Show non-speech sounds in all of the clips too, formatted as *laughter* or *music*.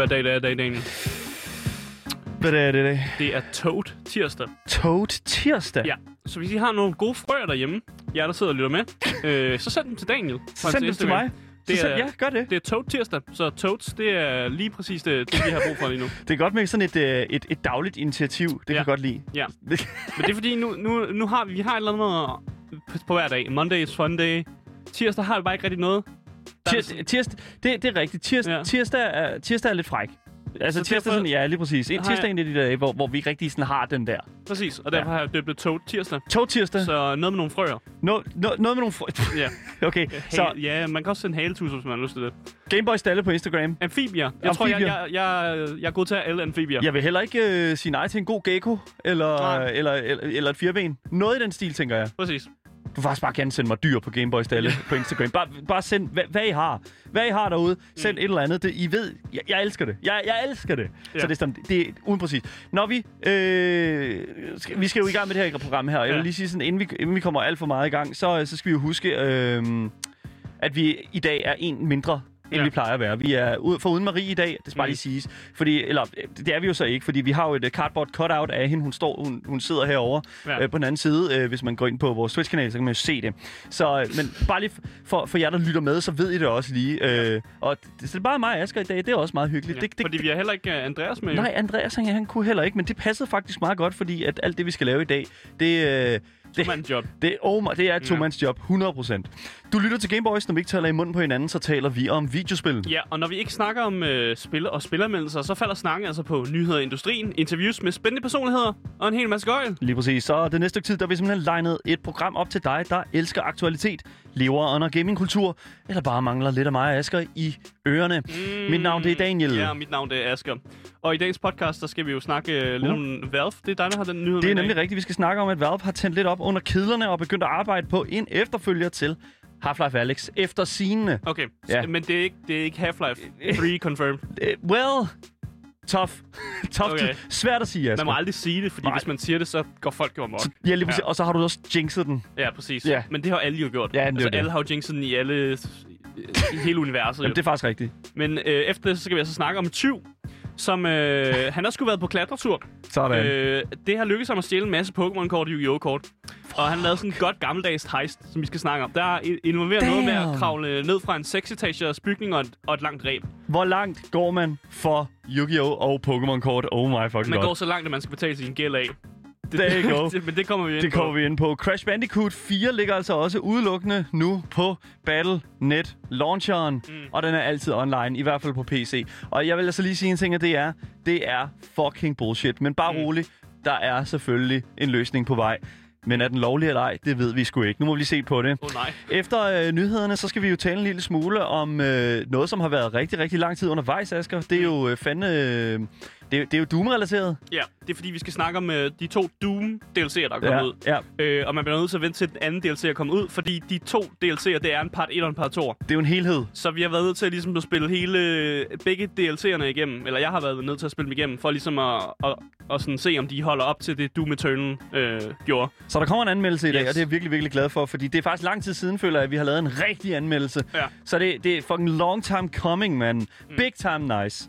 hvad dag det er i dag, Daniel? Hvad er det, det? Det er Toad tirsdag. Toad tirsdag? Ja, så hvis I har nogle gode frøer derhjemme, jer der sidder og lytter med, øh, så send dem til Daniel. send dem til mig. Det Så er- ja, gør det. Det er Toad tirsdag, så Toads, det er lige præcis det, det vi har brug for lige nu. *laughs* Det er godt med sådan et, øh, et, et dagligt initiativ. Det kan Ja. jeg godt lide. Ja. *laughs* Men det er fordi, nu, nu, nu har vi, vi har et eller andet på, på hver dag. Monday is fun day. Tirsdag har vi bare ikke rigtig noget. Er Tirs, tirsdag, det, det er rigtigt. Tirs, Ja. tirsdag, er, tirsdag er lidt fræk. Altså Så tirsdag, sådan, ja, lige præcis. En tirsdag er en af de dage, hvor, hvor vi rigtig sådan har den der. Præcis, og derfor Ja. har jeg døbt det Toad tirsdag. Tog tirsdag. Så noget med nogle frøer. No, no, noget med nogle... fr- Ja. *laughs* okay, Så... så Ja, man kan også sende haletus, hvis man har lyst til det. Gameboy Stalle på Instagram. Amfibier. Jeg tror, jeg, Amfibier. jeg, jeg, jeg er god til alle amfibier. Jeg vil heller ikke øh, sige nej til en god gecko, eller, Nej. eller, eller, eller et fireben. Noget i den stil, tænker jeg. Præcis. Du vil faktisk bare gerne sende mig dyr på Gameboy Stalle på Instagram. Bare, bare send, hvad, hvad I har. Hvad I har derude. Send et eller andet. Det, I ved, jeg, jeg elsker det. Jeg, jeg elsker det. Ja. Så det er, sådan, det er uden præcis. Når vi... Øh, skal, vi skal jo i gang med det her program her. Jeg Ja. vil lige sige sådan, inden vi, inden vi kommer alt for meget i gang, så, så skal vi jo huske, øh, at vi i dag er en mindre end Ja. vi plejer at være. Vi er ud, for uden Marie i dag, det skal bare Mm. lige siges. Fordi, eller, øh, det er vi jo så ikke, fordi vi har jo et uh, cardboard cutout af hende. Hun, står, hun, hun sidder herovre Ja. ja. øh, på den anden side. Øh, hvis man går ind på vores Twitch-kanal, så kan man jo se det. Så, øh, men bare lige for, for jer, der lytter med, så ved I det også lige. Øh, og det, så det er bare mig og Asger i dag. Det er også meget hyggeligt. Ja. Det, det, Fordi vi har heller ikke uh, Andreas med. Nej, Andreas han, han kunne heller ikke, men det passede faktisk meget godt, fordi at alt det, vi skal lave i dag, det, øh, det, job. det, oh my, det er et Ja. to-mands job, 100%. Du lytter til Gameboys, når vi ikke taler i munden på hinanden, så taler vi om videospil. Ja, og når vi ikke snakker om øh, spil og spilanmeldelser, så falder snakken altså på nyheder i industrien, interviews med spændende personligheder og en hel masse gøjl. Lige præcis. Så det næste tid, der vi simpelthen legnet et program op til dig, der elsker aktualitet, lever under gamingkultur, eller bare mangler lidt af mig og Asger i ørerne. Mm. Mit navn det er Daniel. Ja, mit navn det er Asger. Og i dagens podcast, der skal vi jo snakke øh, lidt Uh. om Valve. Det er dig, der har den nyhed Det er nemlig rigtigt. Vi skal snakke om, at Valve har tændt lidt op under kedlerne og begyndt at arbejde på en efterfølger til Half-Life Alyx efter scenene. Okay, Ja. men det er ikke, det er ikke Half-Life 3 confirmed. *laughs* Uh, well, tough. *laughs* tough. Okay. Svært at sige, Asger. Man må aldrig sige det, fordi Nej. hvis man siger det, så går folk jo amok. Ja, lige præcis. Ja. Og så har du også jinxet den. Ja, præcis. Ja. Men det har alle jo gjort. Ja, altså, det. alle har jo jinxet den i alle i hele universet. Jamen, jo. det er faktisk rigtigt. Men øh, efter det, så skal vi altså snakke om en tyv, som øh, han har sgu været på klatretur. Sådan. Øh, det har lykkedes ham at stjæle en masse Pokémon-kort og Yu-Gi-Oh! kort. Og han lavede sådan en godt gammeldags heist, som vi skal snakke om. Der er involveret noget med at Damn. kravle ned fra en 6-etagers bygning og et, og et langt ræb. Hvor langt går man for Yu-Gi-Oh! og Pokémon-kort? Oh my fucking Man god. går så langt, at man skal betale sin gæld af. Det, There you go. *laughs* men det kommer vi ind Det på. kommer vi ind på. Crash Bandicoot 4 ligger altså også udelukkende nu på Battle.net launcheren, mm. og den er altid online, i hvert fald på PC. Og jeg vil altså lige sige en ting, at det er, det er fucking bullshit. Men bare Mm. mm. rolig, der er selvfølgelig en løsning på vej. Men er den lovlig eller ej, det ved vi sgu ikke. Nu må vi lige se på det. Oh, nej. Efter øh, nyhederne, så skal vi jo tale en lille smule om øh, noget, som har været rigtig, rigtig lang tid undervejs, Asger. Det er jo øh, fandme... Øh, det, er, det er jo Doom-relateret. Ja, det er fordi, vi skal snakke om øh, de to Doom-DLC'er, der er kommet Ja, ud. ja. Øh, og man bliver nødt til at vente til den anden DLC er kommet ud, fordi de to DLC'er, det er en part 1 og en part 2. Det er jo en helhed. Så vi har været nødt til at, ligesom, at spille hele, begge DLC'erne igennem, eller jeg har været nødt til at spille dem igennem, for ligesom at, at, at sådan se, om de holder op til det Doom Eternal øh, gjorde. Så der kommer en anmeldelse i dag, Yes. og det er jeg virkelig, virkelig glad for, fordi det er faktisk lang tid siden, føler jeg, at vi har lavet en rigtig anmeldelse. Ja. Så det, det er fucking long time coming, man. Mm. Big time nice.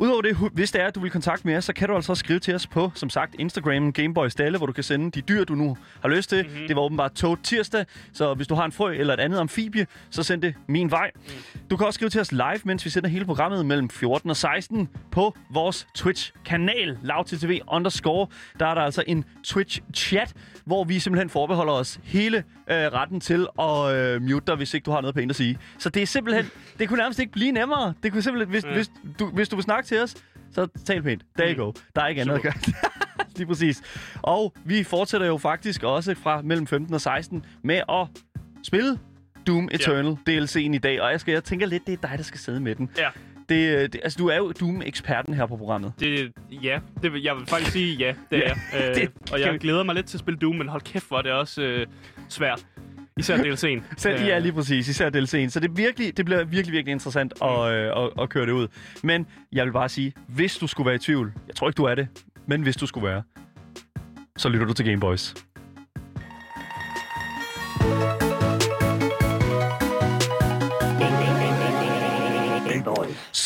Udover det, hvis det er, at du vil kontakte med os, så kan du altså skrive til os på, som sagt, Instagram Gameboy Stalle, hvor du kan sende de dyr, du nu har lyst til. Mm-hmm. Det var åbenbart Toad tirsdag, så hvis du har en frø eller et andet amfibie, så send det min vej. Mm. Du kan også skrive til os live, mens vi sender hele programmet mellem 14 og 16 på vores Twitch-kanal, LavTTV underscore. Der er der altså en Twitch-chat, hvor vi simpelthen forbeholder os hele øh, retten til at øh, mute dig, hvis ikke du har noget pænt at sige. Så det er simpelthen, det kunne nærmest ikke blive nemmere. Det kunne simpelthen, hvis, ja. hvis, du, hvis du vil snakke til os, så tal pænt. There you go. Der er ikke andet at gøre. *laughs* Lige præcis. Og vi fortsætter jo faktisk også fra mellem 15 og 16 med at spille Doom Eternal ja. DLC'en i dag. Og jeg, skal, jeg tænker lidt, det er dig, der skal sidde med den. Ja. Det, øh, det, altså, du er jo Doom-eksperten her på programmet. Det, ja, det, vil- jeg vil faktisk sige ja, det Ja, er jeg. *laughs* Øh, det og jeg glæder mig lidt til at spille Doom, men hold kæft, hvor er det også øh, svært. Især DLC'en. Øh, ja, lige præcis. Især DLC'en. Så det, virkelig, det bliver virkelig, virkelig interessant at, øh, at, at køre det ud. Men jeg vil bare sige, hvis du skulle være i tvivl, jeg tror ikke, du er det, men hvis du skulle være, så lytter du til Gameboys.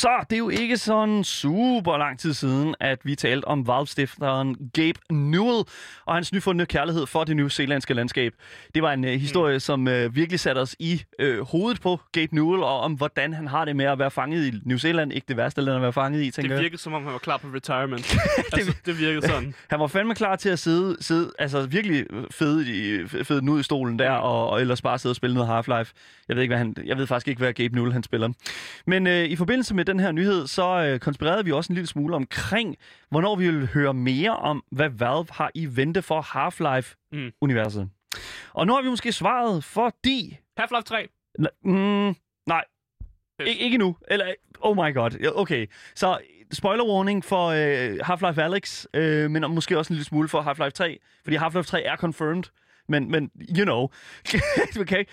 Så det er jo ikke sådan super lang tid siden, at vi talte om Valve-stifteren Gabe Newell og hans nyfundne kærlighed for det nyzeelandske landskab. Det var en uh, historie, mm. som uh, virkelig satte os i uh, hovedet på Gabe Newell, og om hvordan han har det med at være fanget i New Zealand. Ikke det værste land at være fanget i, tænker Det jeg. virkede som om, han var klar på retirement. *laughs* altså, det virkede *laughs* sådan. Han var fandme klar til at sidde, sidde altså virkelig fed, i, fed ud i stolen der, og, og ellers bare sidde og spille noget Half-Life. Jeg ved, ikke, hvad han, jeg ved faktisk ikke, hvad Gabe Newell han spiller. Men øh, i forbindelse med den her nyhed, så øh, konspirerede vi også en lille smule omkring, hvornår vi vil høre mere om, hvad Valve har i vente for Half-Life-universet. Mm. Og nu har vi måske svaret, fordi... Half-Life 3. N- mm, nej, I- ikke nu. Eller, oh my god. Okay, så spoiler warning for øh, Half-Life Alyx, øh, men måske også en lille smule for Half-Life 3, fordi Half-Life 3 er confirmed. Men, men you know, *laughs* okay.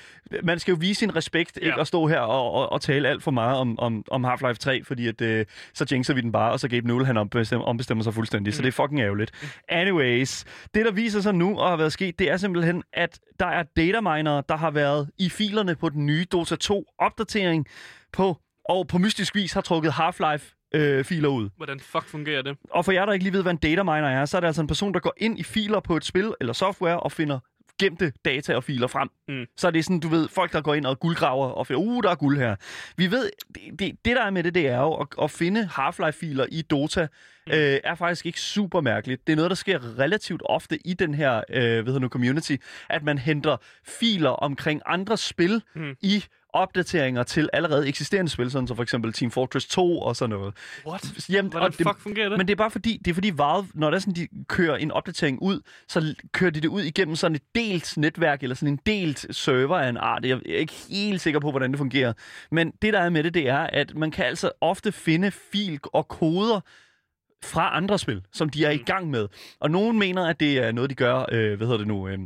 man skal jo vise sin respekt, ikke Ja. at stå her og, og, og tale alt for meget om, om, om Half-Life 3, fordi at, øh, så jinxer vi den bare, og så Gabe Newell, han ombestemmer, ombestemmer sig fuldstændig, mm. så det er fucking ærgerligt. Anyways, det der viser sig nu og har været sket, det er simpelthen, at der er dataminer, der har været i filerne på den nye Dota 2 opdatering på, og på mystisk vis har trukket Half-Life øh, filer ud. Hvordan fuck fungerer det? Og for jer, der ikke lige ved, hvad en dataminer er, så er det altså en person, der går ind i filer på et spil eller software og finder gemte data og filer frem. Mm. Så er det sådan, du ved, folk, der går ind og guldgraver og finder, uh, der er guld her. Vi ved, det, det, det der er med det, det er jo at, at finde Half-Life-filer i Dota. Øh, er faktisk ikke super mærkeligt. Det er noget, der sker relativt ofte i den her, øh, hedder nu, community, at man henter filer omkring andre spil Mm. i opdateringer til allerede eksisterende spil, sådan som for eksempel Team Fortress 2 og sådan noget. What? Jamen, Hvordan det, fuck fungerer det? men det er bare fordi, det er fordi Valve, når det er sådan, de kører en opdatering ud, så kører de det ud igennem sådan et delt netværk, eller sådan en delt server af en art. Jeg er ikke helt sikker på, hvordan det fungerer. Men det, der er med det, det er, at man kan altså ofte finde fil og koder fra andre spil, som de er i Mm. gang med. Og nogen mener, at det er noget, de gør, øh, hvad hedder det nu, øh,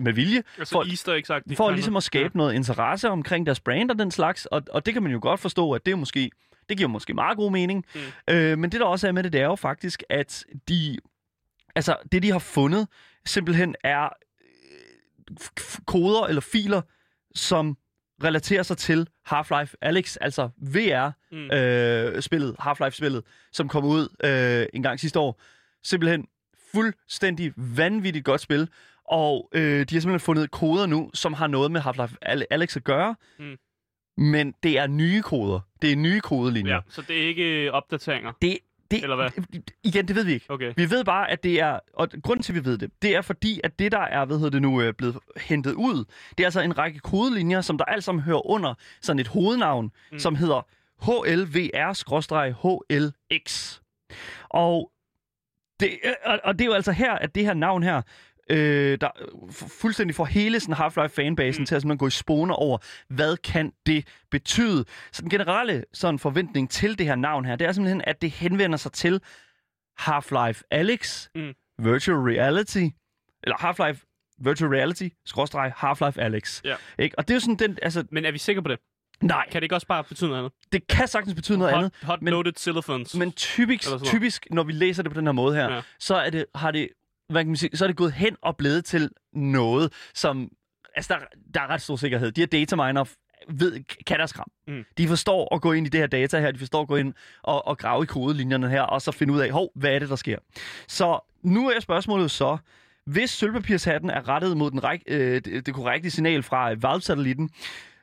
med vilje, altså for- Easter sagt. for ligesom at skabe noget interesse omkring deres brand og den slags, og, og det kan man jo godt forstå, at det er måske, det giver måske meget god mening. Mm. Øh, men det der også er med det, det er jo faktisk, at de, altså det de har fundet, simpelthen er øh, koder eller filer, som relaterer sig til Half-Life Alyx, altså VR-spillet, Mm. øh, spillet, Half-Life-spillet, som kom ud øh, en gang sidste år. Simpelthen fuldstændig vanvittigt godt spil, og øh, de har simpelthen fundet koder nu, som har noget med Half-Life Al- Alyx at gøre, Mm. men det er nye koder. Det er nye kodelinjer. Ja, så det er ikke opdateringer. Det, det, Eller hvad? Igen, det ved vi ikke. Okay. Vi ved bare, at det er, og grunden til, at vi ved det, det er fordi, at det, der er, hvad hedder det nu, øh, blevet hentet ud, det er altså en række kodelinjer, som der alt sammen hører under sådan et hovednavn, mm. Mm. som hedder HLVR-HLX. Og det, øh, og- og det er jo altså her, at det her navn her, øh, der fu- fuldstændig får hele sådan Half-Life-fanbasen mm. Til at simpelthen gå i spåner over, hvad kan det betyde? Så den generelle sådan forventning til det her navn her, det er simpelthen, at det henvender sig til Half-Life Alyx, Mm. Virtual Reality, eller Half-Life Virtual Reality, skråstreg Half-Life Alyx. Ja. Ikke? Og det er jo sådan den, altså, Men er vi sikre på det? nej, Kan det ikke også bare betyde noget andet? det kan sagtens betyde noget hot, andet, Hot men- loaded xylophones. men typisk, typisk, når vi læser det på den her måde her. Ja. så er det, har det, hvad kan man sige, så er det gået hen og blevet til noget, som, altså der, der er ret stor sikkerhed. De her dataminer ved, kan deres kram. Mm. De forstår at gå ind i det her data her, de forstår at gå ind og, og grave i kodelinjerne her, og så finde ud af, hov, hvad er det, der sker? Så nu er spørgsmålet så, hvis sølvpapirshatten er rettet mod den ræk, øh, det, det korrekte signal fra Valve-satellitten,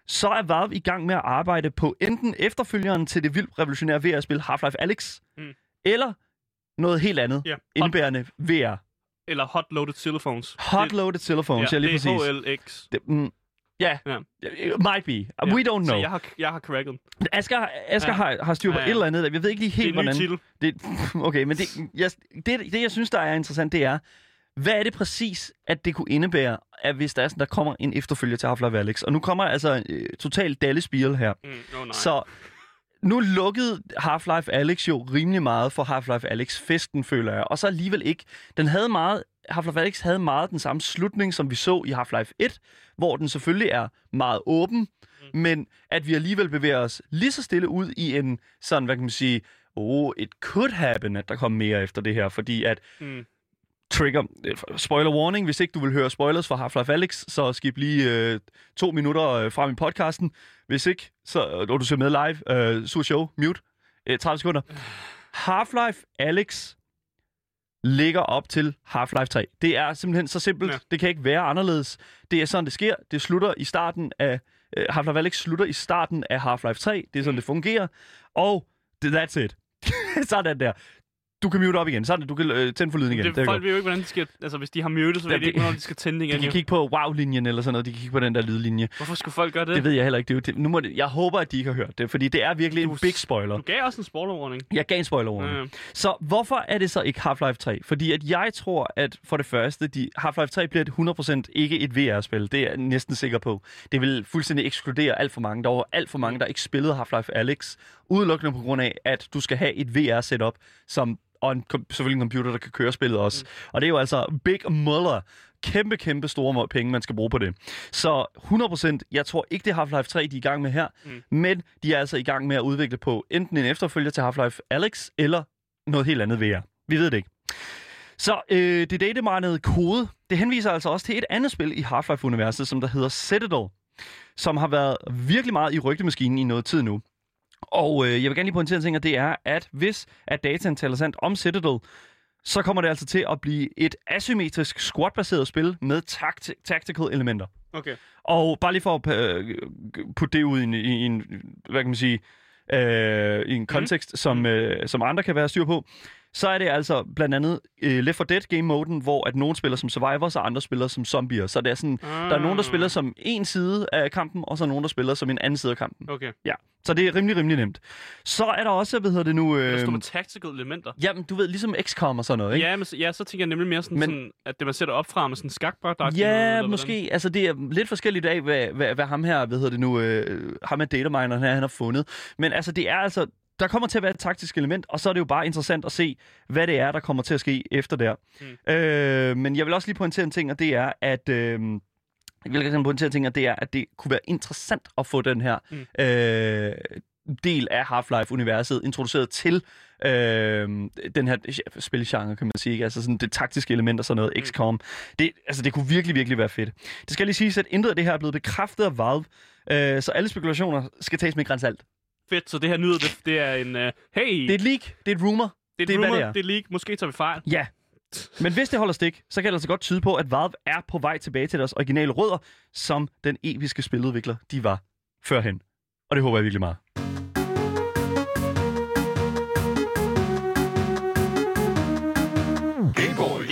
så er Valve i gang med at arbejde på enten efterfølgeren til det vildt revolutionære VR-spil Half-Life Alyx, Mm. eller noget helt andet. Hot, indbærende VR. Eller hot loaded xylophones. Hot-loaded telephones, ja, ja, lige det er præcis. HLX. Det, mm, ja, yeah. might be. Ja. We don't Så know. jeg har, jeg har corrected. Asger, Asger Ja. har, har styr på Ja, ja. et eller andet. Jeg ved ikke lige helt, Det er en hvordan... titel. Det, *laughs* okay, men det jeg, det, det, jeg synes, der er interessant, det er, hvad er det præcis, at det kunne indebære, at hvis der, er sådan, der kommer en efterfølger til Half-Life Alyx? Og nu kommer altså øh, totalt Dalle Spiel her. Mm, oh, nej. Så nu lukkede Half-Life Alyx jo rimelig meget for Half-Life Alyx-festen, føler jeg. Og så alligevel ikke. Den havde meget, Half-Life Alyx havde meget den samme slutning, som vi så i Half-Life 1, hvor den selvfølgelig er meget åben, mm. men at vi alligevel bevæger os lige så stille ud i en sådan, hvad kan man sige, oh, it could happen, at der kommer mere efter det her, fordi at Mm. Trigger, øh, spoiler warning, hvis ikke du vil høre spoilers fra Half-Life Alyx, så skip lige øh, to minutter øh, frem i podcasten. Hvis ikke, så, og du ser med live, øh, sur show, mute. øh, 30 sekunder. Half-Life Alex ligger op til Half-Life 3. Det er simpelthen så simpelt. Ja. Det kan ikke være anderledes. Det er sådan, det sker. Det slutter i starten af... Øh, Half-Life Alex slutter i starten af Half-Life 3. Det er sådan, det fungerer. Og that's it. *laughs* sådan der. Du kan mute op igen. Sådan, du kan øh, tænde for lyden igen. Det, er folk ved jo ikke, hvordan de skal... Altså, hvis de har muted, så ved de ikke, det- hvornår de skal tænde det De igen. kan kigge på wow-linjen eller sådan noget. De kan kigge på den der lydlinje. Hvorfor skulle folk gøre det? Det ved jeg heller ikke. Det er jo, det, nu må det, jeg håber, at de ikke har hørt det, fordi det er virkelig Du en big spoiler. Du gav også en spoilerwarning. Jeg gav en spoiler over Ja, ja. Så hvorfor er det så ikke Half-Life 3? Fordi at jeg tror, at for det første, de, Half-Life 3 bliver et 100% ikke et VR-spil. Det er jeg næsten sikker på. Det vil fuldstændig ekskludere alt for mange. Der var alt for mange, der ikke spillede Half-Life Alyx, udelukkende på grund af, at du skal have et VR-setup, som og en, selvfølgelig en computer, der kan køre spillet også. Mm. Og det er jo altså Big Muller. Kæmpe, kæmpe store penge, man skal bruge på det. Så 100%, jeg tror ikke, det er Half-Life 3, de er i gang med her. Mm. Men de er altså i gang med at udvikle på enten en efterfølger til Half-Life Alyx, eller noget helt andet VR. Vi ved det ikke. Så øh, det datamindede kode, det henviser altså også til et andet spil i Half-Life-universet, som der hedder Citadel, som har været virkelig meget i rygtemaskinen i noget tid nu. Og øh, jeg vil gerne lige pointere en ting, og det er, at hvis at dataen taler sandt om Citadel, så kommer det altså til at blive et asymmetrisk squad-baseret spil med tact- tactical elementer. Okay. Og bare lige for at øh, putte det ud i en, i en hvad kan man sige, øh, i en kontekst, som, øh, som andre kan være styr på, så er det altså blandt andet øh, Left 4 Dead game-moden, hvor at nogen spiller som survivors, og andre spiller som zombier. Så det er sådan, Ah. der er nogen, der spiller som en side af kampen, og så er nogen, der spiller som en anden side af kampen. Okay. Ja, så det er rimelig, rimelig nemt. Så er der også, hvad hedder det nu... Der Øh, står med tactical elementer. jamen, du ved, ligesom XCOM og sådan noget, ikke? Ja, men, ja, så tænker jeg nemlig mere sådan, Men- sådan at det man sætter op fra med sådan en skakbræt. Ja, måske. Altså, det er lidt forskelligt af, hvad, hvad, hvad ham her, hvad hedder det nu, øh, ham med datamineren her, han har fundet. Men altså, det er altså, der kommer til at være et taktisk element, og så er det jo bare interessant at se, hvad det er, der kommer til at ske efter der. Mm. Øh, men jeg vil også lige pointere en ting, og det er, at... Øh, jeg vil gerne pointere en ting, og det er, at det kunne være interessant at få den her mm. øh, del af Half-Life-universet introduceret til øh, den her spilgenre, kan man sige. Ikke? Altså sådan det taktiske element og sådan noget, Mm. XCOM. Det, altså, det kunne virkelig, virkelig være fedt. Det skal lige siges, at intet af det her er blevet bekræftet af Valve, øh, så alle spekulationer skal tages med grænsalt. Fedt, så det her nyhed, det, det er en... Uh, hey, Det er et leak, det er et rumor. det det er, er, hvad rumor, det er. det er leak. Måske tager vi fejl. Ja. Men hvis det holder stik, så kan det altså godt tyde på, at Valve er på vej tilbage til deres originale rødder, som den episke spiludvikler, de var førhen. Og det håber jeg virkelig meget.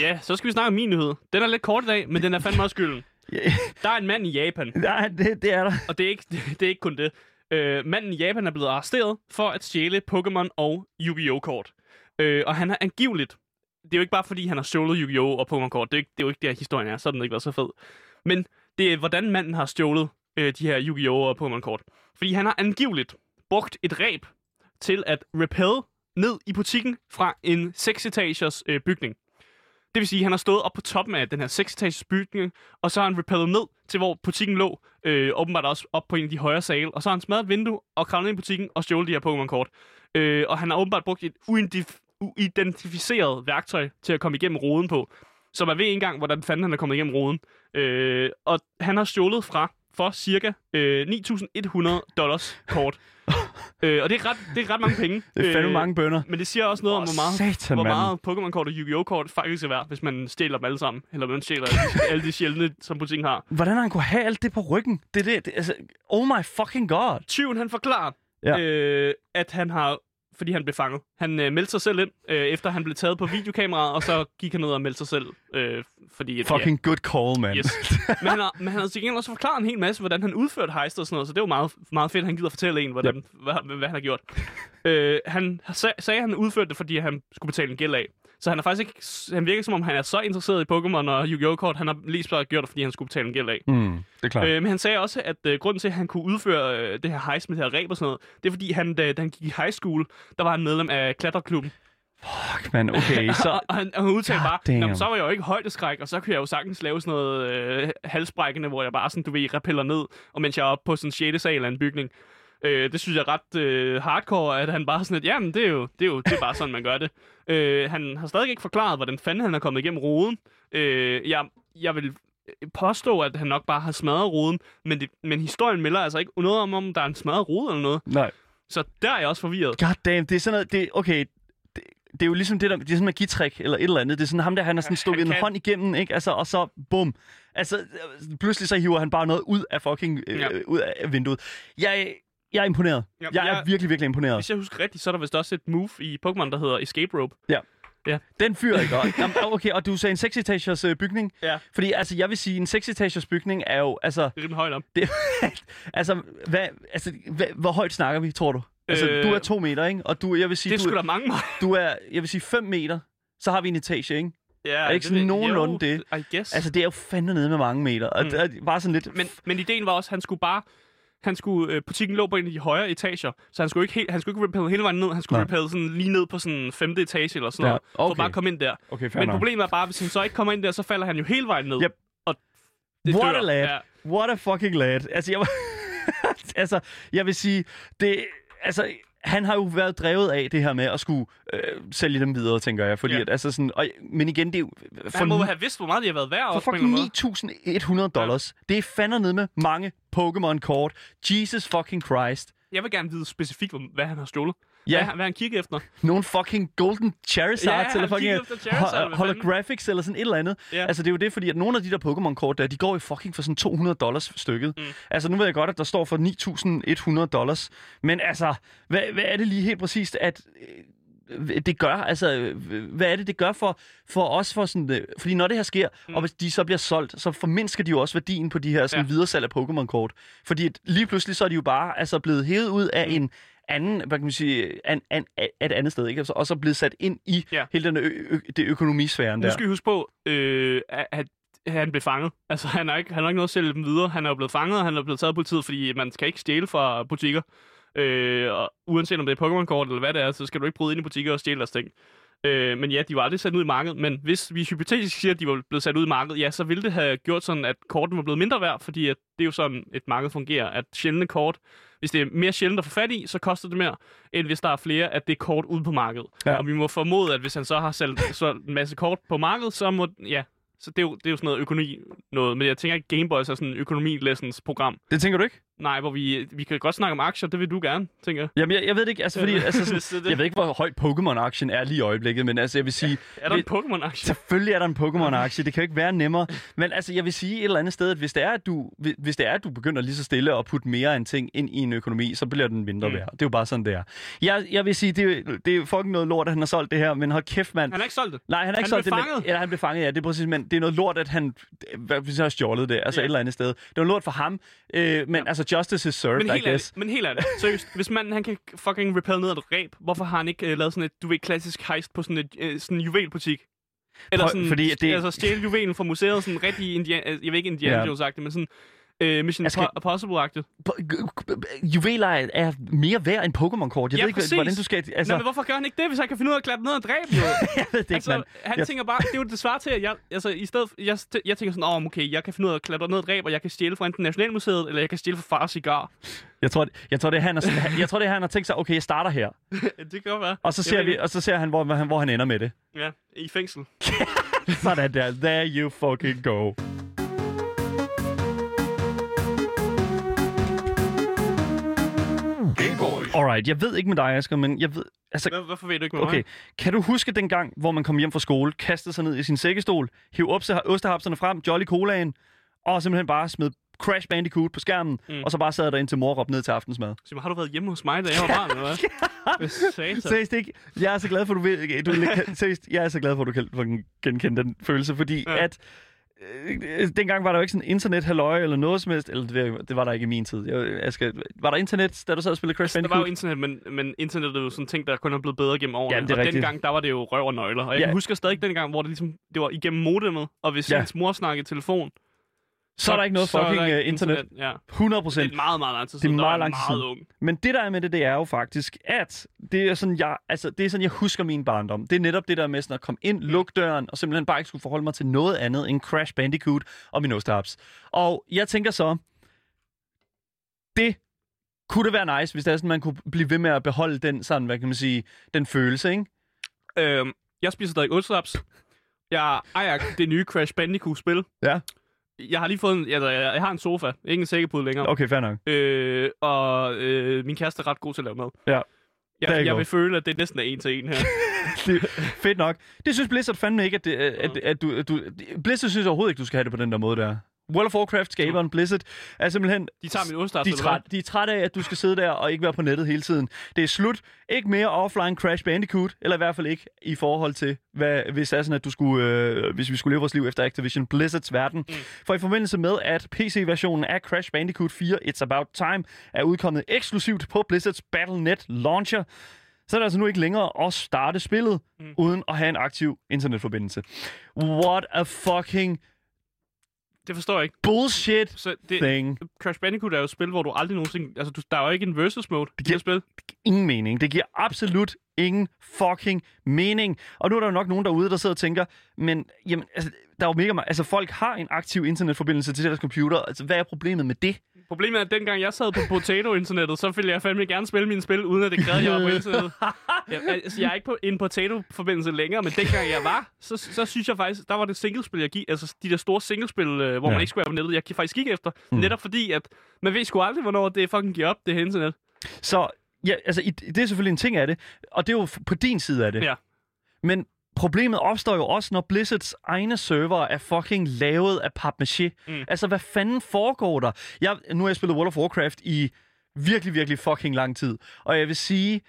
Ja, så skal vi snakke om min nyhed. Den er lidt kort i dag, men den er fandme også skylden. *laughs* Der er en mand i Japan, Nej, det, det er der. og det er ikke, *laughs* det er ikke kun det. Øh, manden i Japan er blevet arresteret for at stjæle Pokémon og Yu-Gi-Oh! kort. Øh, og han har angiveligt... Det er jo ikke bare fordi, han har stjålet Yu-Gi-Oh! og Pokémon-kort. Det er, ikke, det er jo ikke det, historien er. Så har den ikke været så fed. Men det er, hvordan manden har stjålet øh, de her Yu-Gi-Oh! og Pokémon-kort. Fordi han har angiveligt brugt et ræb til at repel ned i butikken fra en 6-etagers øh, bygning. Det vil sige, at han har stået op på toppen af den her 6-etages bygning, og så har han repellet ned til, hvor butikken lå, øh, åbenbart også op på en af de højere sale, og så har han smadret et vindue og kravlet ind i butikken og stjålet de her Pokémon-kort. Øh, og han har åbenbart brugt et uidif- uidentificeret værktøj til at komme igennem roden på, så man ved ikke engang, hvordan fanden han er kommet igennem roden. Øh, og han har stjålet fra for cirka øh, 9.100 dollars kort. *laughs* øh, og det er, ret, det er ret mange penge. Det er fandme Øh, mange bønder. Men det siger også noget om, hvor meget, Satan, hvor meget Pokémon-kort og Yu-Gi-Oh! kort faktisk er værd, hvis man stjæler dem alle sammen. Eller man stjæler alle de, sjældne, som butikken har. Hvordan har han kunne have alt det på ryggen? Det er det, det altså, oh my fucking god. Tyven, han forklarer, ja. øh, at han har fordi han blev fanget. Han øh, meldte sig selv ind, øh, efter han blev taget på videokameraet, og så gik han ned og meldte sig selv. Øh, fordi, at, Fucking good call, man. Ja, yes. *laughs* men, han har, men han har til gengæld også forklaret en hel masse, hvordan han udførte heist og sådan noget, så det var meget, meget fedt, at han gider fortælle en, hvordan, hvad, hvad, han har gjort. øh, han sag, sagde, at han udførte det, fordi han skulle betale en gæld af. Så han er faktisk ikke, han virker som om, han er så interesseret i Pokémon og Yu-Gi-Oh! kort, han har lige bare gjort det, fordi han skulle betale en gæld af. Mm, det er klart. Øh, men han sagde også, at øh, grunden til, at han kunne udføre øh, det her heist med det her ræb og sådan noget, det er fordi, han, da, da han gik i high school, der var han medlem af klatreklubben. Fuck, man. Okay, *laughs* så... og, han, og han udtalte bare, damn. "Nå, men så var jeg jo ikke højdeskræk, og så kunne jeg jo sagtens lave sådan noget øh, halsbrækkende, hvor jeg bare sådan, du ved, repeller ned, og mens jeg er oppe på sådan en 6. sal af en bygning. Øh, det synes jeg er ret øh, hardcore, at han bare sådan, at jamen, det er jo, det er jo det er bare sådan, man gør det. *laughs* Øh, han har stadig ikke forklaret, hvordan fanden han er kommet igennem roden. Øh, jeg, jeg vil påstå, at han nok bare har smadret roden, men, det, men historien melder altså ikke noget om, om der er en smadret rode eller noget. Nej. Så der er jeg også forvirret. God damn, det er sådan noget, det, okay, det, det er jo ligesom det der, det er sådan en magitrik eller et eller andet. Det er sådan ham der, han har sådan stukket en hånd igennem, ikke? Altså, og så bum. Altså, pludselig så hiver han bare noget ud af fucking, øh, Ja. ud af vinduet. Jeg, jeg er imponeret. Ja, Jeg er jeg- virkelig, virkelig imponeret. Hvis jeg husker rigtigt, så er der vist også et move i Pokémon, der hedder Escape Rope. Den fyrer ikke godt. Jamen, okay, og du sagde en 6-etagers øh, bygning. Ja. Fordi altså, jeg vil sige, en 6-etagers bygning er jo, altså, Det er rimelig højt op. det, *laughs* altså, hvad, altså hvad, hvor højt snakker vi, tror du? Altså, Øh, du er to meter, ikke? Og du, jeg vil sige, Det er du, da mange meget. du er, jeg vil sige, 5 meter. Så har vi en etage, ikke? Ja, Er det ikke sådan nogenlunde det? I guess. Altså, det er jo fandme nede med mange meter. Og Mm. det er bare sådan lidt... men, men ideen var også, at han skulle bare... Han skulle, øh, butikken lå på en af de højere etager, så han skulle ikke, helt, han skulle ikke hele vejen ned. Han skulle Nej. sådan lige ned på sådan femte etage eller sådan Ja, noget, for okay. at bare komme ind der. Okay, Men nok. problemet er bare, hvis han så ikke kommer ind der, så falder han jo hele vejen ned. Yep. Og det What dør. a lad. Ja. What a fucking lad. Altså, jeg, *laughs* altså, jeg vil sige, det, altså, han har jo været drevet af det her med at skulle øh, sælge dem videre, tænker jeg. Fordi Ja. ja. at, altså sådan, og, men igen, det er jo... Han må have vidst, hvor meget de har været værd. For fucking anden måde. 9.100 dollars. Det er fandme ned med mange Pokémon-kort. Jesus fucking Christ. Jeg vil gerne vide specifikt, hvad han har stjålet. Ja. Hvad, hvad han kigger efter. Nogle fucking golden Charizards, Ja, eller fucking Charizard, ho- holographics, eller sådan et eller andet. Ja. Altså, det er jo det, fordi at nogle af de der Pokémon-kort der, de går jo fucking for sådan 200 dollars stykket. Mm. Altså, nu ved jeg godt, at der står for 9.100 dollars. Men altså, hvad, hvad er det lige helt præcist, at det gør? Altså, øh, hvad er det, det gør for, for os? For sådan, øh, fordi når det her sker, mm. og hvis de så bliver solgt, så formindsker de jo også værdien på de her sådan, Ja. videresalg af Pokémon-kort. Fordi lige pludselig så er de jo bare altså, blevet hævet ud af Mm. en anden, hvad kan man sige, an, an, an, et andet sted, ikke? Altså, og så blevet sat ind i Ja. hele den ø, ø, det økonomisfæren Nu der. skal vi huske på, øh, at, at han blev fanget. Altså, han har ikke, han har ikke noget at sælge dem videre. Han er jo blevet fanget, og han er blevet taget af politiet, fordi man skal ikke stjæle fra butikker. Øh, og uanset om det er Pokémon-kort eller hvad det er, så skal du ikke bryde ind i butikker og stjæle deres ting. Øh, men ja, de var aldrig sat ud i markedet. Men hvis vi hypotetisk siger, at de var blevet sat ud i markedet, ja, så ville det have gjort sådan, at kortene var blevet mindre værd, fordi at det er jo sådan, et marked fungerer. At sjældne kort, hvis det er mere sjældent at få fat i, så koster det mere, end hvis der er flere af det kort ude på markedet. Ja. Og vi må formode, at hvis han så har solgt solgt en masse kort på markedet, så må, ja, så det er, jo, det er jo sådan noget økonomi noget. Men jeg tænker ikke, Gameboys er sådan en økonomi-lessons program. Det tænker du ikke? Nej, hvor vi, vi kan godt snakke om aktier, det vil du gerne, tænker jeg. Jamen, jeg, jeg ved det ikke, altså, fordi, *laughs* altså, Så sådan, jeg ved ikke, hvor højt Pokémon-aktien er lige i øjeblikket, men altså, jeg vil sige, Er der en Pokémon-aktie? Selvfølgelig er der en Pokémon-aktie. Det kan jo ikke være nemmere. Men altså, jeg vil sige et eller andet sted, at hvis det er, at du, hvis- det er, at du begynder lige så stille at putte mere en ting ind i en økonomi, så bliver den mindre Mm. værd. Det er jo bare sådan, det er. Jeg, jeg vil sige, det, er- det er fucking noget lort, at han har solgt det her, men hold kæft, mand. Han har ikke solgt det. Nej, han har ikke Han solgt blev det, fanget. men, eller han blev fanget, ja, det er præcis, men det er noget lort, at han hvis han har stjålet det, altså Ja. et eller andet sted. Det var lort for ham, øh, men Ja. altså justice is served, Men I helt, guess. ærligt, men helt ærligt, seriøst, *laughs* hvis manden han kan fucking repel ned ad et ræb, hvorfor har han ikke uh, lavet sådan et, du ved, klassisk heist på sådan et uh, sådan en juvelbutik? Eller sådan, fordi det- altså stjæle juvelen fra museet, sådan rigtig indian, jeg ved ikke Indiana Ja. Jones agtigt men sådan uh, Mission Jeg skal- Impossible-agtigt. Juveler er, er mere værd end Pokémon-kort. Jeg Ja, ved ikke, præcis. hvordan du skal... Altså... Nå, men hvorfor gør han ikke det, hvis han kan finde ud af at klatre ned et ræb, jo? *laughs* jeg ved det ikke, altså, han Jeg- tænker bare, det er jo det svar til, at jeg, altså, i stedet, jeg, jeg tænker sådan, åh, oh, okay, jeg kan finde ud af at klatre ned et ræb, og jeg kan stjæle fra enten Nationalmuseet, eller jeg kan stjæle fra fars cigar. Jeg tror, det, jeg tror, det er, han har, jeg tror, det er, han har tænkt sig, okay, jeg starter her. *laughs* det kan være. Og så ser, vi, og så ser han, hvor, hvor han, hvor han ender med det. Ja, i fængsel. *laughs* Sådan der. There you fucking go. Alright, jeg ved ikke med dig, Asger, men jeg ved... Altså, Hvad, hvorfor ved du ikke med okay. mig? Kan du huske den gang, hvor man kom hjem fra skole, kastede sig ned i sin sækkestol, hiv op ostehapserne frem, Jolly Colaen, og simpelthen bare smed Crash Bandicoot på skærmen, Mm. og så bare sad der indtil mor råbte ned til aftensmad. Så, har du været hjemme hos mig, da jeg var barn, eller hvad? *laughs* Seriøst ikke? Jeg er så glad for, du ved, du *laughs* seriøst, jeg er så glad for, at du kan genkende den følelse, fordi Ja. ja. at øh, dengang var der jo ikke sådan internet halløj eller noget som helst, eller det, det var der ikke i min tid. Jeg, jeg skal, var der internet, da du sad og spillede Crash Der Bandicoot? var jo internet, men, men internet er jo sådan en ting, der kun er blevet bedre gennem årene. Jamen, det er og rigtigt. dengang, der var det jo røv og nøgler. Og jeg Ja. husker stadig dengang, hvor det ligesom, det var igennem modemet, og hvis Ja. ens mor snakkede telefon, så er der ikke noget fucking ikke øh, internet. Ja. 100 Det procent. er meget, meget lang tid Det er meget lang tid meget ung. Men det der er med det, det er jo faktisk, at det er sådan, jeg, altså, det er sådan, jeg husker min barndom. Det er netop det der med sådan at komme ind, lukke døren, og simpelthen bare ikke skulle forholde mig til noget andet end Crash Bandicoot og min ostehaps. Og jeg tænker så, det kunne det være nice, hvis det er sådan, man kunne blive ved med at beholde den, sådan, hvad kan man sige, den følelse, ikke? Øhm, jeg spiser stadig ostehaps. Jeg ejer det nye Crash Bandicoot-spil. Ja. Jeg har lige fået en, altså, jeg, jeg har en sofa, ikke en sækkepude længere. Okay, fair nok. Øh, og øh, min kæreste er ret god til at lave mad. Ja. Jeg, jeg vil føle, at det næsten er en til en her. *laughs* det, fedt nok. Det synes Blizzard fandme ikke, at, det, at, at du, at du... Blizzard synes overhovedet ikke, du skal have det på den der måde der. World of Warcraft, skaberen Blizzard, er simpelthen... De tager min ostart, De er, træt, de er trætte af, at du skal sidde der og ikke være på nettet hele tiden. Det er slut. Ikke mere offline Crash Bandicoot, eller i hvert fald ikke i forhold til, hvad, hvis, er sådan, at du skulle, øh, hvis vi skulle leve vores liv efter Activision Blizzards verden. Mm. For i forbindelse med, at PC-versionen af Crash Bandicoot 4 It's About Time er udkommet eksklusivt på Blizzards Battle.net launcher, så er det altså nu ikke længere at starte spillet, mm. uden at have en aktiv internetforbindelse. What a fucking Det forstår jeg ikke. bullshit Så det, thing. Crash Bandicoot er jo et spil, hvor du aldrig nogensinde... Altså, du, der er jo ikke en versus mode i giver- det spil. ingen mening. Det giver absolut ingen fucking mening. Og nu er der jo nok nogen derude, der sidder og tænker, men jamen, altså, der er jo mega meget, altså folk har en aktiv internetforbindelse til deres computer. Altså, hvad er problemet med det? Problemet er, at dengang jeg sad på Potato-internettet, så ville jeg fandme gerne spille mine spil, uden at det krævede, at jeg var på internettet. *laughs* Jeg, altså, jeg er ikke på en Potato-forbindelse længere, men dengang jeg var, så, så synes jeg faktisk, der var det singlespil, jeg gik, altså de der store singlespil, øh, hvor ja. Man ikke skulle være på nettet, jeg faktisk gik efter. Mm. Netop fordi, at man ved sgu aldrig, hvornår det fucking giver op, det her internet. Så ja, altså, i- det er selvfølgelig en ting af det, og det er jo på din side af det. Ja. Men problemet opstår jo også, når Blizzards egne server er fucking lavet af papmaché. Mm. Altså, hvad fanden foregår der? Jeg, nu har jeg spillet World of Warcraft i virkelig, virkelig fucking lang tid. Og jeg vil sige,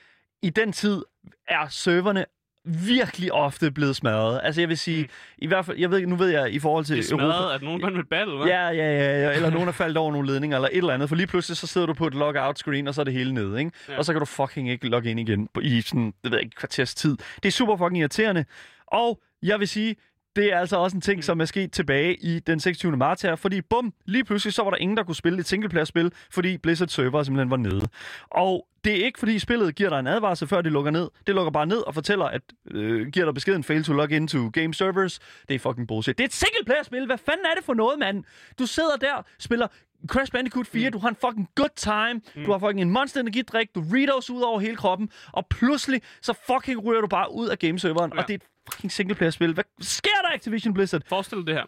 i den tid er serverne virkelig ofte blevet smadret. Altså, jeg vil sige, mm. i hvert fald, jeg ved, nu ved jeg i forhold til Det er Europa... smadret, at nogen går med battle, hva'? Ja, ja, ja, ja, eller nogen er faldet over nogle ledninger, eller et eller andet. For lige pludselig, så sidder du på et logout-screen, og så er det hele nede, ikke? Ja. Og så kan du fucking ikke logge ind igen på, i sådan, det ved jeg ikke, kvarters tid. Det er super fucking irriterende. Og jeg vil sige, det er altså også en ting, mm. som er sket tilbage i den 26. marts her, fordi bum, lige pludselig så var der ingen, der kunne spille et singleplayer-spil, fordi Blizzard server simpelthen var nede. Og det er ikke fordi spillet giver dig en advarsel, før det lukker ned. Det lukker bare ned og fortæller, at øh, giver dig beskeden fail to log into game servers. Det er fucking bullshit. Det er et singleplayer-spil. Hvad fanden er det for noget, mand? Du sidder der, spiller Crash Bandicoot 4, mm. du har en fucking good time, mm. du har fucking en monster energidrik, du reados ud over hele kroppen, og pludselig så fucking ryger du bare ud af gameserveren, Ja. og det er fucking singleplayer-spil. Hvad sker der, Activision Blizzard? Forestil dig det her.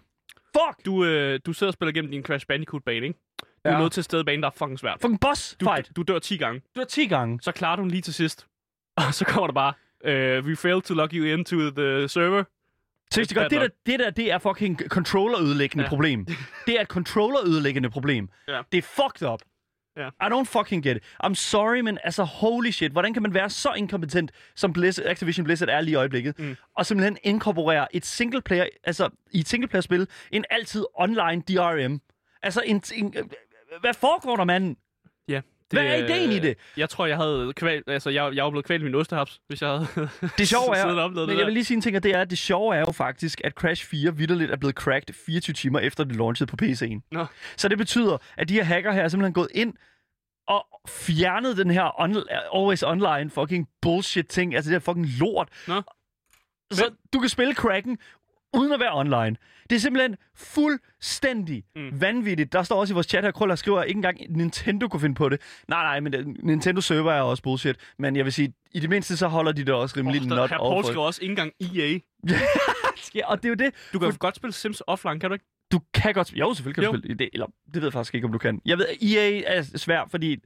Fuck! Du, øh, du sidder og spiller igennem din Crash Bandicoot-bane, ikke? Du ja. er nået til et sted i banen, der er fucking svært. Fucking boss Du, fight. du dør 10 gange. Du har 10 gange. Så klarer du den lige til sidst. *laughs* Og så kommer der bare, uh, we failed to log you into the server. Seriøst, det, det, der, det der, det er fucking controller-ødelæggende ja. problem. *laughs* Det er et controller-ødelæggende problem. Ja. Det er fucked up. Ja. I don't fucking get it. I'm sorry, men altså holy shit. Hvordan kan man være så inkompetent, som Blizzard, Activision Blizzard er lige i øjeblikket, Mm. og simpelthen inkorporere et singleplayer, altså i et singleplayer-spil, en altid online DRM. Altså en, en hvad foregår der, mand? Ja. Hvad er ideen i det? Jeg tror, jeg havde kval... Altså, jeg, jeg var blevet kvalt i min ostehaps, hvis jeg havde *laughs* Det sjove er, men det jeg vil lige sige en ting, og det er, at det sjove er jo faktisk, at Crash 4 vidderligt er blevet cracked 24 timer efter det launchede på PC'en. Nå. Så det betyder, at de her hacker her er simpelthen gået ind og fjernet den her on- always online fucking bullshit ting, altså det her fucking lort. Nå. Så du kan spille cracken uden at være online. Det er simpelthen fuldstændig Mm. vanvittigt. Der står også i vores chat her, Krøller skriver, at ikke engang Nintendo kunne finde på det. Nej, nej, men det- Nintendo server er også bullshit. Men jeg vil sige, i det mindste så holder de det også rimelig Oh, not her Paul skriver også ikke engang EA. *laughs* Ja, og det er jo det. Du kan jo godt spille Sims offline, kan du ikke? Du kan godt... Jo, selvfølgelig kan Jo. du spille det. Eller, det ved jeg faktisk ikke, om du kan. Jeg ved, EA er svært, fordi øh,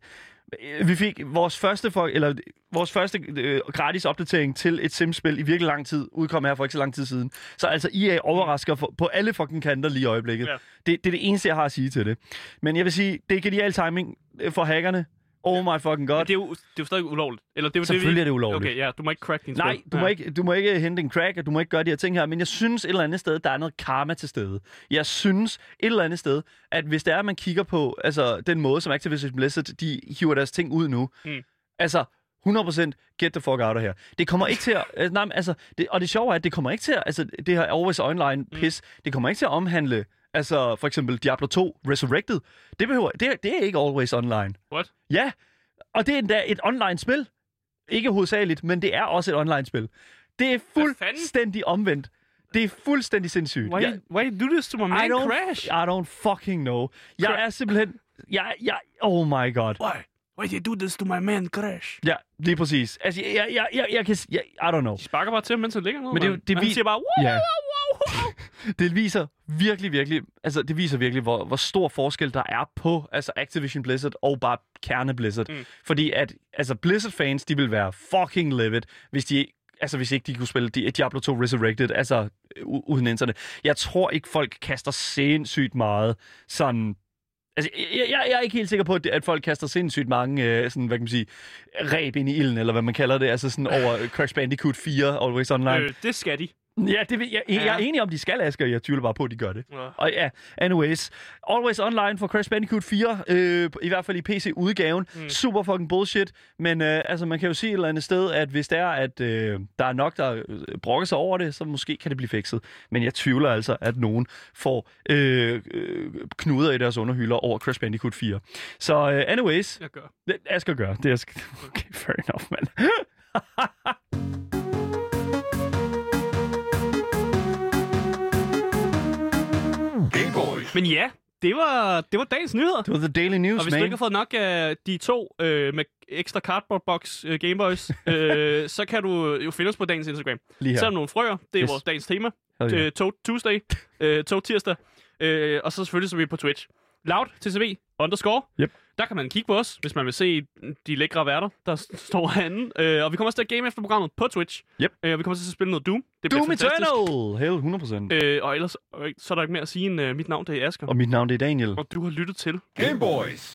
vi fik vores første, for, eller, vores første øh, gratis opdatering til et Sims-spil i virkelig lang tid, udkom her for ikke så lang tid siden. Så altså, EA overrasker for, på alle fucking kanter lige i øjeblikket. Ja. Det, det er det eneste, jeg har at sige til det. Men jeg vil sige, det er genial timing øh, for hackerne. Oh my fucking Men god. det er jo, det er jo stadig ulovligt. Eller det er jo Selvfølgelig det, vi... er det ulovligt. Okay, ja, du må ikke crack din Nej, spil. du må, ja. ikke, du må ikke hente en crack, og du må ikke gøre de her ting her, men jeg synes et eller andet sted, der er noget karma til stede. Jeg synes et eller andet sted, at hvis det er, at man kigger på altså, den måde, som Activision Blizzard, de hiver deres ting ud nu, Mm. altså 100% get the fuck out of her. Det kommer ikke til at... øh, *laughs* nej, men altså, det, og det sjove er, at det kommer ikke til at... Altså, det her always online pis, mm. det kommer ikke til at omhandle... Altså, for eksempel Diablo 2 Resurrected. Det, behøver, det, er- det er ikke always online. What? Ja, og det er endda et online-spil. Ikke hovedsageligt, men det er også et online-spil. Det er fuldstændig omvendt. Det er fuldstændig sindssygt. Why, Jeg, why you do this to my man I don't, Crash? I don't fucking know. Jeg er simpelthen... Jeg, jeg, oh my god. Why? Why you do this to my man Crash? Ja, lige præcis. Altså, jeg, jeg, jeg, jeg, jeg kan... Jeg, I don't know. De sparker bare til, mens han ligger ned. Men det er mand. det vi- siger bare, wow, Ja. wow, wow, wow. *laughs* Det viser virkelig, virkelig, altså det viser virkelig, hvor, hvor stor forskel der er på altså Activision Blizzard og bare kerne Blizzard. Mm. Fordi at, altså Blizzard-fans, de vil være fucking livid, hvis de altså hvis ikke de kunne spille Di- Diablo 2 Resurrected, altså u- uden internet. Jeg tror ikke, folk kaster sindssygt meget sådan... Altså, jeg, jeg, jeg er ikke helt sikker på, at, at folk kaster sindssygt mange, øh, sådan, hvad kan man sige, ræb ind i ilden, eller hvad man kalder det, altså sådan over Crash Bandicoot 4 Always Online. Øh, det skal de. Ja, det, vil- jeg, jeg, jeg er enig om, de skal, Asger. Jeg tvivler bare på, at de gør det. Ja. Og ja, anyways. Always Online for Crash Bandicoot 4, øh, i hvert fald i PC-udgaven. Mm. Super fucking bullshit. Men øh, altså, man kan jo sige et eller andet sted, at hvis det er, at øh, der er nok, der øh, brokker sig over det, så måske kan det blive fikset. Men jeg tvivler altså, at nogen får øh, øh, knuder i deres underhylder over Crash Bandicoot 4. Så øh, anyways, Jeg gør. Asger gør. Det er *laughs* okay, fair enough, mand. *laughs* Men ja, det var, det var dagens nyheder. Det var The Daily News, Og hvis man. du ikke har fået nok af de to øh, med ekstra cardboard box øh, Gameboys, *laughs* øh, så kan du jo finde os på dagens Instagram. Lige her. Selvom nogle frøer, det er Yes. vores dagens tema. Øh, Tog Tuesday, øh, Tog Tirsdag, øh, og så selvfølgelig så vi på Twitch. Loud TCV underscore. Yep. Der kan man kigge på os, hvis man vil se de lækre værter, der står herinde. Øh, og vi kommer også til at game efter programmet på Twitch. Yep. Øh, og vi kommer til at spille noget Doom. Det bliver Doom. Eternal! Hell, 100%. Øh, og ellers øh, så er der ikke mere at sige end øh, mit navn, det er Asger. Og mit navn det er Daniel. Og du har lyttet til Game Boys.